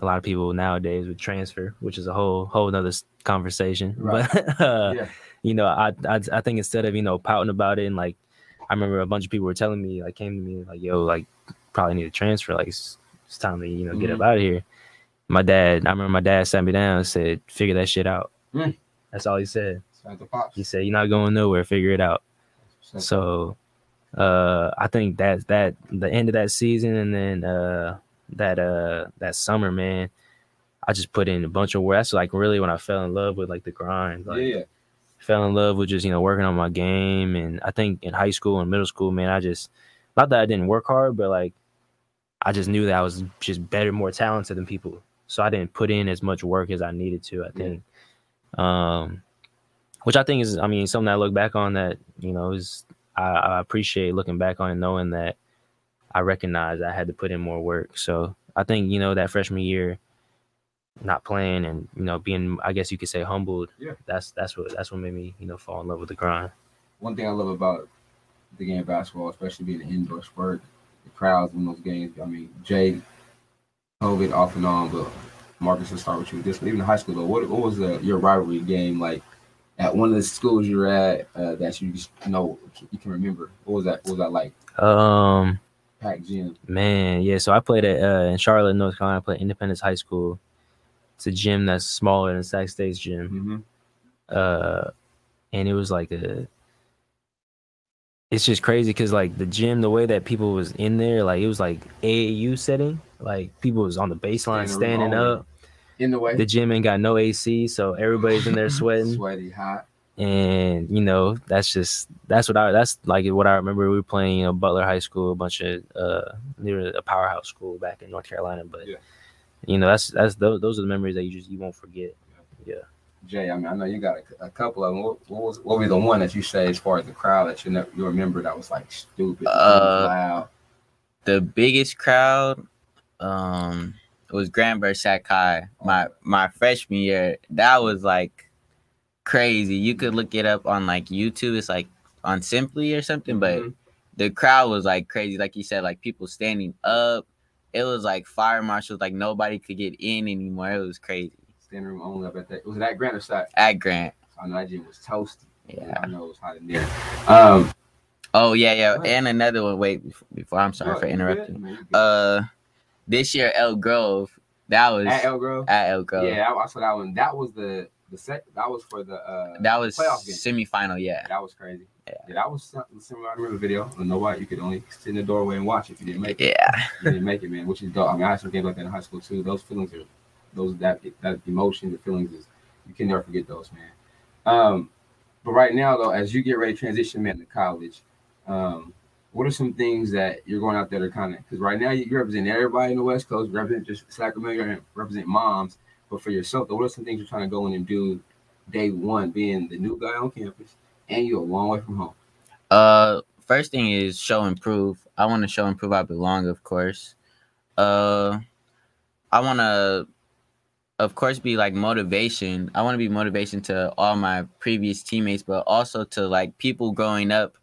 a lot of people nowadays would transfer, which is a whole whole nother s- conversation. Right. But uh, yeah, you know, I, I I think instead of you know pouting about it and like, I remember a bunch of people were telling me like came to me like, yo, like probably need to transfer. Like it's, it's time to you know get Mhm. up out of here. My dad, I remember my dad sat me down and said, figure that shit out. Mm. That's all he said. shout out to pops. He said, you're not going nowhere. Figure it out. So, uh I think that's that the end of that season and then uh that uh that summer, man, I just put in a bunch of work. That's like really when I fell in love with like the grind. Like yeah, fell in love with just, you know, working on my game. And I think in high school and middle school, man, I just not that I didn't work hard, but like I just knew that I was just better, more talented than people. So I didn't put in as much work as I needed to, I Yeah. think. Um which I think is I mean something I look back on that, you know, is I, I appreciate looking back on it knowing that I recognize I had to put in more work. So I think, you know, that freshman year not playing and, you know, being I guess you could say humbled. Yeah. That's that's what that's what made me, you know, fall in love with the grind. one thing I love about the game of basketball, especially being an indoor sport, the crowds in those games. I mean, Jay, COVID off and on, but Marcus, let's start with you this. Even in high school, though, what, what was the, your rivalry game like at one of the schools you were at uh, that you just you know you can remember? What was that? What was that like? Um Pack gym. Man, yeah. So I played at uh, in Charlotte, North Carolina. I played Independence High School. It's a gym that's smaller than Sac State's gym. Mm-hmm. uh, and it was like a. It's just crazy because like the gym, the way that people was in there, like it was like AAU setting. Like people was on the baseline Standing standing up. In the way. The gym ain't got no AC, so everybody's in there sweating. Sweaty, hot. and you know that's just that's what I that's like what I remember. We were playing you know Butler High School, a bunch of uh near a powerhouse school back in North Carolina. But Yeah. you know that's that's those, those are the memories that you just you won't forget. Yeah. Jay, I mean, I know you got a, a couple of them. What, what was what was the one that you say as far as the crowd that you never you remember that was like stupid, Uh, loud? the biggest crowd um was Granberg Sakai my my freshman year. That was like crazy. You could look it up on like YouTube. It's like on Simply or something, but Mhm. the crowd was like crazy. Like you said, like people standing up. It was like fire marshals. Like nobody could get in anymore. It was crazy. standing room only. I bet that was it that Grant or Sac? At Grant. I know that gym was toasty. Yeah. I know it was hot in there. Um, Oh yeah, yeah. And another one. Wait, before, before I'm sorry no, for you good, interrupting. man. Uh, this year Elk Grove. That was at Elk Grove. at Elk Grove. Yeah, I, I saw that one. That was the the set. That was for the uh That was playoff game. semifinal. Yeah. That was crazy. Yeah. that was something similar. I remember the video. I know why you could only sit in the doorway and watch if you didn't make it. Yeah. You didn't make it, man. Which is dope. I mean, I had some games like that in high school too. Those feelings are, those that that emotion, the feelings is, you can never forget those, man. Um, but right now though, as you get ready to transition, man, to college, um, what are some things that you're going out there to kind of? Because right now you represent everybody in the West Coast, represent just Sacramento, you represent moms. But for yourself, what are some things you're trying to go in and do day one, being the new guy on campus, and you're a long way from home? Uh, first thing is show and prove. I want to show and prove I belong, of course. Uh, I want to, of course, be like motivation. I want to be motivation to all my previous teammates, but also to like people growing up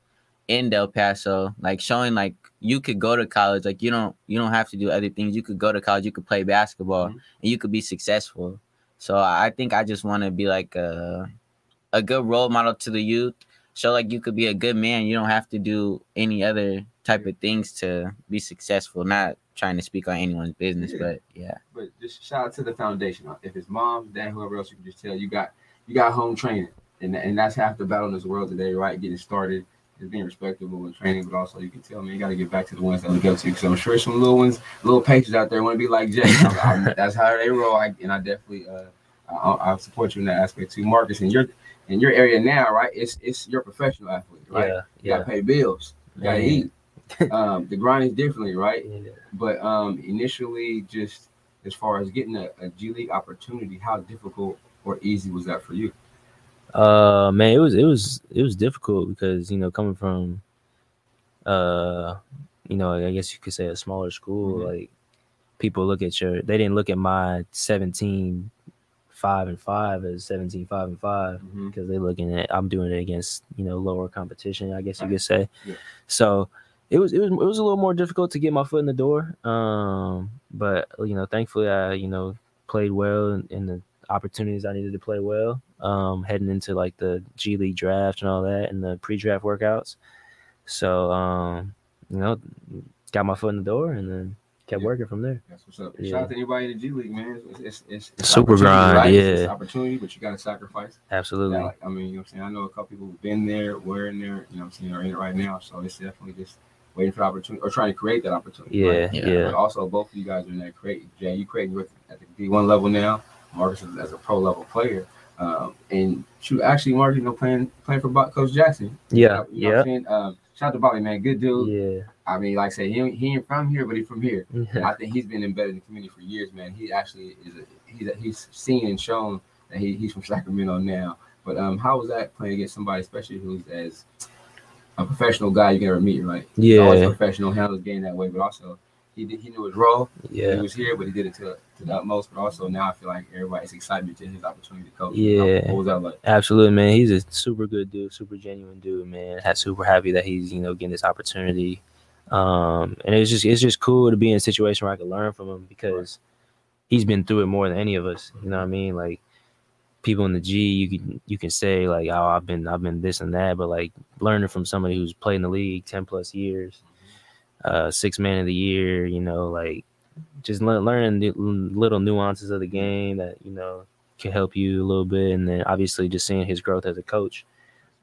in Del Paso, like showing like you could go to college. Like you don't you don't have to do other things. You could go to college. You could play basketball, Mhm. and you could be successful. So I think I just want to be like a a good role model to the youth show like you could be a good man. You don't have to do any other type of things to be successful. Not trying to speak on anyone's business, Yeah. but yeah, but just shout out to the foundation. If it's mom, dad, whoever else, you can just tell you got you got home training, and and that's half the battle in this world today, right? Getting started being respectable in training, but also you can tell me you got to get back to the ones that look up to you. Because I'm sure some little ones, little patriots out there want to be like Jay. I'm- I'm- that's how they roll, I, and I definitely uh I, I support you in that aspect too, Marcus. And your in your area now, right? It's it's your professional athlete, right? Yeah, You yeah. gotta pay bills, you gotta Man. eat. um, the grind is differently, right? Yeah. But um, initially, just as far as getting a, a G League opportunity, how difficult or easy was that for you? Uh, man, it was it was it was difficult because you know coming from, uh, you know, I guess you could say a smaller school, Mhm. like people look at your they didn't look at my 17 5 and 5 as 17 5 and 5 Mhm. because they're looking at I'm doing it against you know lower competition, I guess you could say. Yeah. So it was it was it was a little more difficult to get my foot in the door. Um, but you know, thankfully I you know played well in, in the opportunities I needed to play well. Um, heading into like the G League draft and all that and the pre-draft workouts. So um, you know, got my foot in the door and then kept Yeah. working from there. That's what's up. Yeah. Shout out to anybody in the G League, man. It's, it's, it's, it's Super grind, right? It's, it's yeah. opportunity, but you got to sacrifice. Absolutely. Yeah, like, I mean, you know what I'm saying? I know a couple people who've been there, were in there, you know what I'm saying, are in it right now. So it's definitely just waiting for the opportunity or trying to create that opportunity. Yeah, right? yeah. Yeah. But also, both of you guys are in that create. Jay, you creating with at the D1 level now. Marcus is as a pro level player. Um, and shoot, actually, Marcus, you know, playing playing for Coach Jackson. Yeah, You know yeah. Um, shout out to Bobby, man. Good dude. Yeah. I mean, like I say, he, ain't- he ain't from here, but he's from here. Yeah. I think he's been embedded in the community for years, man. He actually is a, he's a, he's seen and shown that he, he's from Sacramento now. But um, how was that playing against somebody, especially who's as a professional guy you can ever meet, right? He's always Yeah. professional, handles game that way, but also he did, he knew his role. Yeah, he was here, but he did it to, to the utmost. But also now I feel like everybody's excited to his opportunity to coach. Yeah. What was that like? Absolutely, man. He's a super good dude, super genuine dude, man. Ha- Super happy that he's, you know, getting this opportunity. Um, and it's just it's just cool to be in a situation where I can learn from him because he's been through it more than any of us. You know what I mean? Like people in the G, you can you can say like, oh, I've been I've been this and that, but like learning from somebody who's played in the league ten plus years, uh, six man of the year, you know, like just le- learning the little nuances of the game that you know can help you a little bit, and then obviously just seeing his growth as a coach.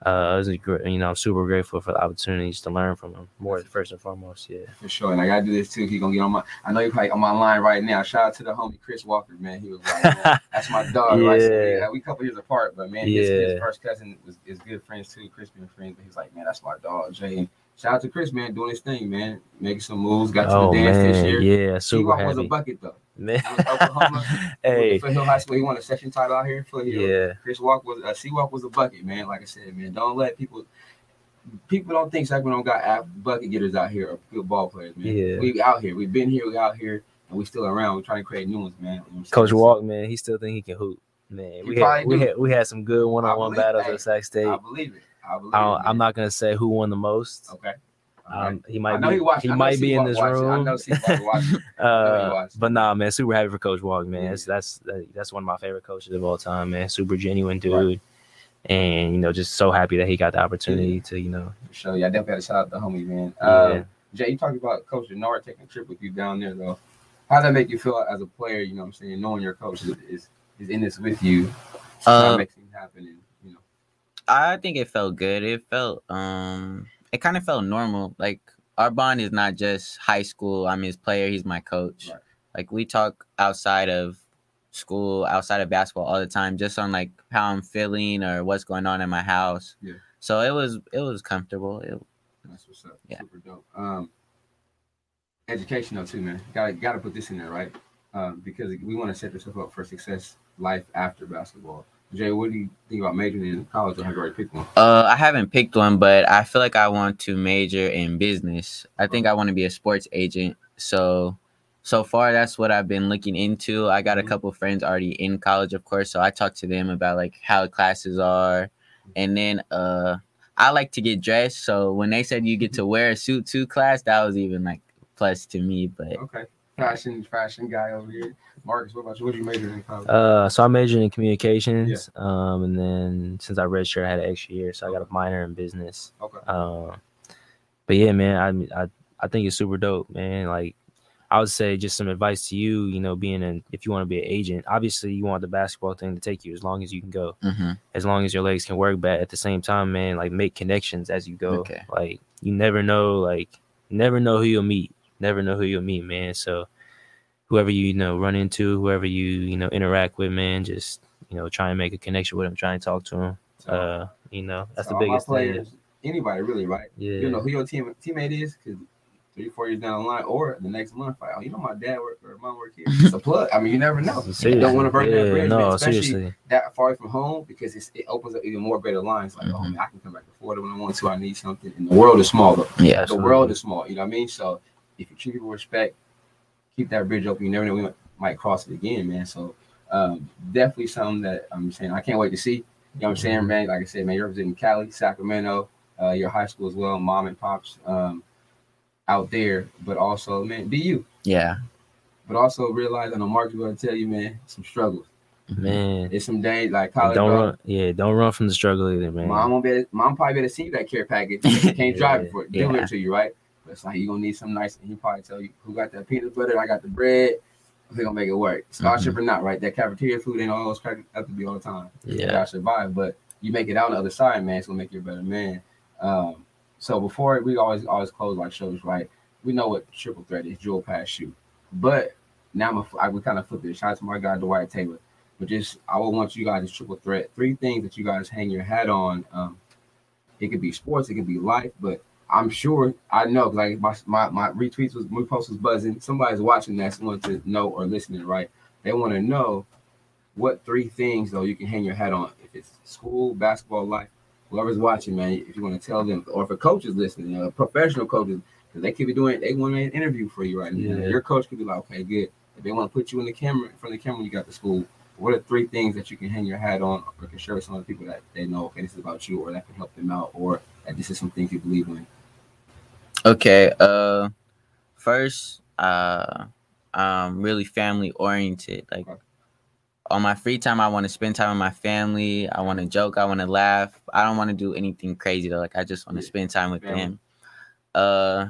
Uh, was a gr- you know, I'm super grateful for the opportunities to learn from him more first and foremost. Yeah. For sure. And I gotta do this too. He gonna get on my I know you're probably on my line right now. Shout out to the homie Chris Walker, man. He was like, man, that's my dog, right? So, Yeah. yeah, we a couple years apart, but man, his, his first cousin was is good friends too. Chris been friends, but he's like, man, that's my dog, Jay. Shout out to Chris, man, doing his thing, man, making some moves, got to Oh the dance this year. yeah, super He was a bucket though. Man. Oklahoma. hey, Foothill High School, he won a section title out here. Foothill. yeah, Chris Walk was uh, C-Walk was a bucket, man. Like I said, man, don't let people people don't think Sacramento got bucket getters out here or good ball players, man. Yeah. We out here. We've been here, we out here, and we still around. We're trying to create new ones, man. You know Coach? Walk, man, he still think he can hoop. Man, He we had, we had we had some good one on one battles at Sac State. I believe it. I believe I it, don't, man. I'm not gonna say who won the most. Okay. Um, he might be he watched. he might be in this watched it. I room. know C-Walk watched it. he uh, but nah, man, super happy for Coach Walk, man. Yeah. That's that's that's one of my favorite coaches of all time, man. Super genuine dude, Right. and you know, just so happy that he got the opportunity to, you know, For sure. Yeah, I definitely got to shout out the homie, man. Yeah. Uh, Jay, you talked about Coach Denard taking a trip with you down there, though. How does that make you feel as a player? You know what I'm saying? Knowing your coach is, is, in this with you. Uh, that makes things happen. And, you know, I think it felt good. It felt um it kind of felt normal. Like our bond is not just high school. I'm his player, he's my coach. Right. Like we talk outside of school, outside of basketball all the time, just on like how I'm feeling or what's going on in my house. Yeah. So it was it was comfortable. It, That's what's up. Yeah. Super dope. Um, education though too, man. Got to got to put this in there, right? Um, because we want to set yourself up for success, life after basketball. Jay, what do you think about majoring in college, or have you already picked one? uh I haven't picked one, but I feel like I want to major in business. I think I want to be a sports agent. So so far that's what I've been looking into. I got a Mhm. couple friends already in college, of course, so I talked to them about like how the classes are. And then uh I like to get dressed, so when they said you get to wear a suit to class, that was even like plus to me, but Okay, fashion, fashion guy over here. Marcus, what about you? What did you major in college? Uh, so I majored in communications, um, and then since I registered, I had an extra year, so I got a minor in business. okay, Um, but yeah, man, I, I I think it's super dope, man. Like I would say, just some advice to you, you know, being an if you want to be an agent, obviously you want the basketball thing to take you as long as you can go, mhm. as long as your legs can work. But at the same time, man, like make connections as you go. Okay. Like you never know, like never know who you'll meet, never know who you'll meet, man. So whoever you, you know run into, whoever you you know interact with, man, just you know try and make a connection with them, try and talk to them. so, Uh, you know, that's so the biggest thing. players, anybody really, right? Yeah. You know who your team teammate is because three, four years down the line, or the next month, like, oh, you know my dad work or mom work here. It's a plug. I mean, you never know. Seriously. You don't wanna burn that bridge, No, especially- seriously. That far from home because it opens up even more greater lines. Like, oh Mhm. man, I can come back to Florida when I want to. I need something. And the world is small though. Yeah. The world is small. You know what I mean? So if you treat people with respect, keep that bridge open. You never know we might, might cross it again, man. So um, definitely something that I'm saying I can't wait to see. You know what I'm saying, man? Like I said, man, you're representing Cali, Sacramento, uh, your high school as well, mom and pops um, out there, but also, man, be you. Yeah. But also realize, I know Mark is going to tell you, man, some struggles. Man, It's some days like college. don't bro, run. Yeah, don't run from the struggle either, man. Mom won't be. Mom probably better see that care package. She can't drive it for it. Deliver Yeah. it to you, right? But it's like you're gonna need something nice, and he probably tell you who got that peanut butter. I got the bread. We gonna make it work. Scholarship or not, right? That cafeteria food ain't always crack have to be all the time. Yeah. gotta survive, but you make it out on the other side, man. It's gonna make you a better man. Um, so before we always always close like shows, right? We know what triple threat is, jewel pass shoot. But now I'm a, I would kind of flip it. Shout out to my guy Dwight Taylor. But just I would want you guys to triple threat. Three things that you guys hang your hat on. Um, it could be sports, it could be life, but I'm sure I know like my my, my retweets was my post was buzzing. Somebody's watching that want to know or listening, right? They want to know what three things though you can hang your hat on. If it's school, basketball, life, whoever's watching, man. If you want to tell them, or if a coach is listening, know, professional coaches, because they could be doing, they want an interview for you right now. Yeah. Your coach could be like, okay, good. If they want to put you in the camera, in front of the camera, you got the school. What are three things that you can hang your hat on, or can share with some other people that they know, okay, this is about you, or that can help them out, or that this is some things you believe in. Okay. Uh, first, uh, I'm really family oriented. Like on my free time, I want to spend time with my family. I want to joke. I want to laugh. I don't want to do anything crazy though. Like I just want to spend time with Family. them. Uh,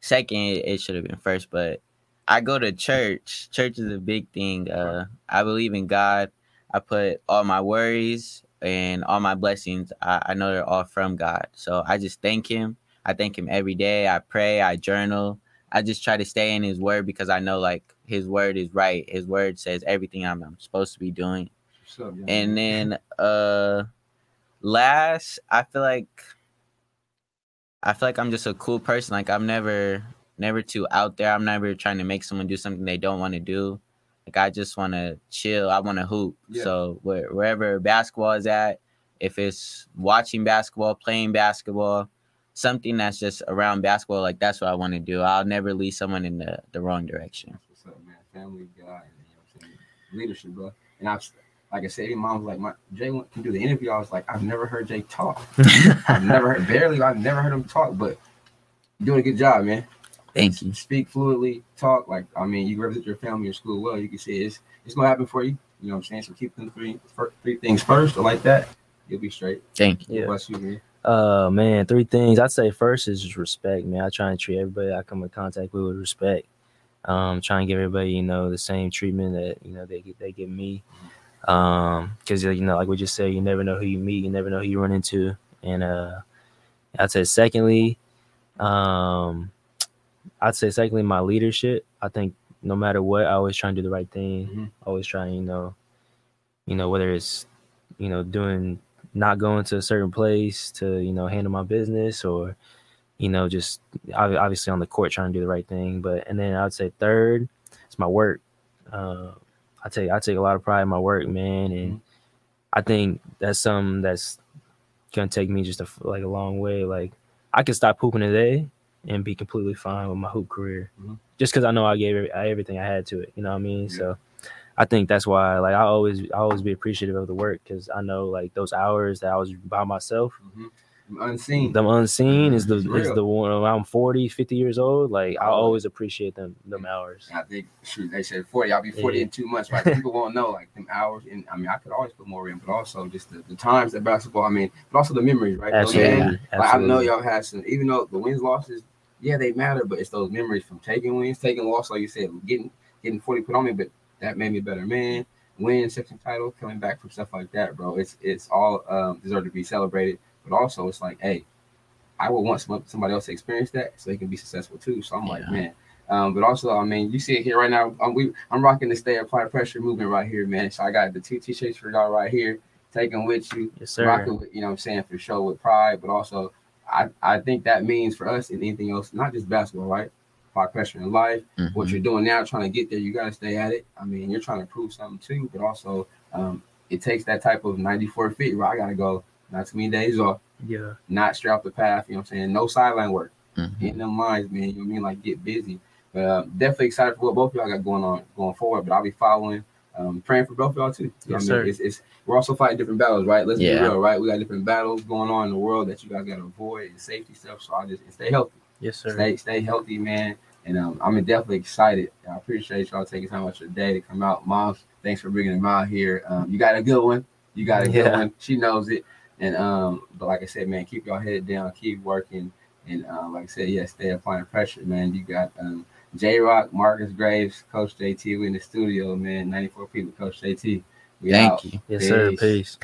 second, it should have been first, but I go to church. Church is a big thing. Uh, I believe in God. I put all my worries and all my blessings. I, I know they're all from God. So I just thank Him. I thank Him every day. I pray. I journal. I just try to stay in His Word because I know like His Word is right. His Word says everything I'm, I'm supposed to be doing. Up, And then uh last, I feel like I feel like I'm just a cool person. Like I'm never never too out there. I'm never trying to make someone do something they don't want to do. Like I just want to chill. I want to hoop. Yeah. So where, wherever basketball is at, if it's watching basketball, playing basketball, something that's just around basketball, like that's what I want to do. I'll never lead someone in the, the wrong direction. That's what's up, man. Family guy, you know what I'm saying? leadership, bro. And I've, like I said, your mom was like, my Jay went- can do the interview. I was like, I've never heard Jay talk. I've never heard, barely, I've never heard him talk, but you're doing a good job, man. Thank you. Speak fluently, talk like I mean, you represent your family, your school well. You can see it's it's gonna happen for you. You know what I'm saying? So keep them three three things first, or like that, you'll be straight. Thank you. Bless you, man. Uh man, three things. I'd say first is just respect, man. I try and treat everybody I come in contact with with respect. Um, try and give everybody, you know, the same treatment that, you know, they get they give me. Um, because you know, like we just said, you never know who you meet, you never know who you run into. And uh I'd say secondly, um I'd say secondly my leadership. I think no matter what, I always try and do the right thing. Mhm. Always try and, you know, you know, whether it's, you know, doing not going to a certain place to you know handle my business or you know just obviously on the court trying to do the right thing. But and then i'd say third it's my work. Uh, i take i take a lot of pride in my work man. And i think that's something that's gonna take me just a, like a long way. Like i could stop hooping today and be completely fine with my hoop career Mhm. just because i know i gave every- everything i had to it you know what i mean? Yeah. so I think that's why like I always I always be appreciative of the work because I know like those hours that I was by myself, hmm Unseen. them unseen is the is the one around 40, 50 years old. Like I Oh. always appreciate them them hours. I think shoot, they said 40. I'll be 40 Yeah. in two months, right? People won't know like them hours. And I mean, I could always put more in, but also just the, the times that basketball. I mean, but also the memories, right? Those Absolutely, Like, I know y'all had some, even though the wins, losses, yeah, they matter, but it's those memories from taking wins, taking loss, like you said, getting getting 40 put on me, but that made me a better man. Win section title, coming back from stuff like that, bro. It's it's all um, deserve to be celebrated, but also it's like, hey, I would want some, somebody else to experience that so they can be successful too. So I'm like, man. Um, but also, I mean, you see it here right now. I'm, we, I'm rocking the stay apply pressure movement right here, man. So I got the two t-shirts for y'all right here, taking with you Yes, sir. rocking with, you know what I'm saying, for sure with pride, but also I, I think that means for us and anything else, not just basketball, right? Apply pressure in life. What Mhm. you're doing now, trying to get there, you gotta stay at it. I mean, you're trying to prove something too, but also um, it takes that type of 94 feet where I gotta go not too many days off, Yeah. not straight off the path, you know what I'm saying? No sideline work. Mhm. Getting them lines, man. You know what I mean? Like get busy. But uh, definitely excited for what both of y'all got going on going forward. But I'll be following, um, praying for both of y'all too. You know Yes, what I mean? sir. It's, it's we're also fighting different battles, right? Let's Yeah. be real, right? We got different battles going on in the world that you guys gotta avoid and safety stuff. So I just stay healthy. Yes, sir. Stay stay healthy, man. And um, I'm definitely excited. I appreciate y'all taking time out your day to come out. Moms, thanks for bringing them out here. Um, you got a good one. You got a good Yeah. one. She knows it. And um, but like I said, man, keep y'all head down, keep working. And um, like I said, yeah, stay applying pressure, man. You got um, J Rock, Marcus Graves, Coach JT. We in the studio, man. 94 people, Coach JT. We Thank out. you. Yes, sir. Peace. Peace.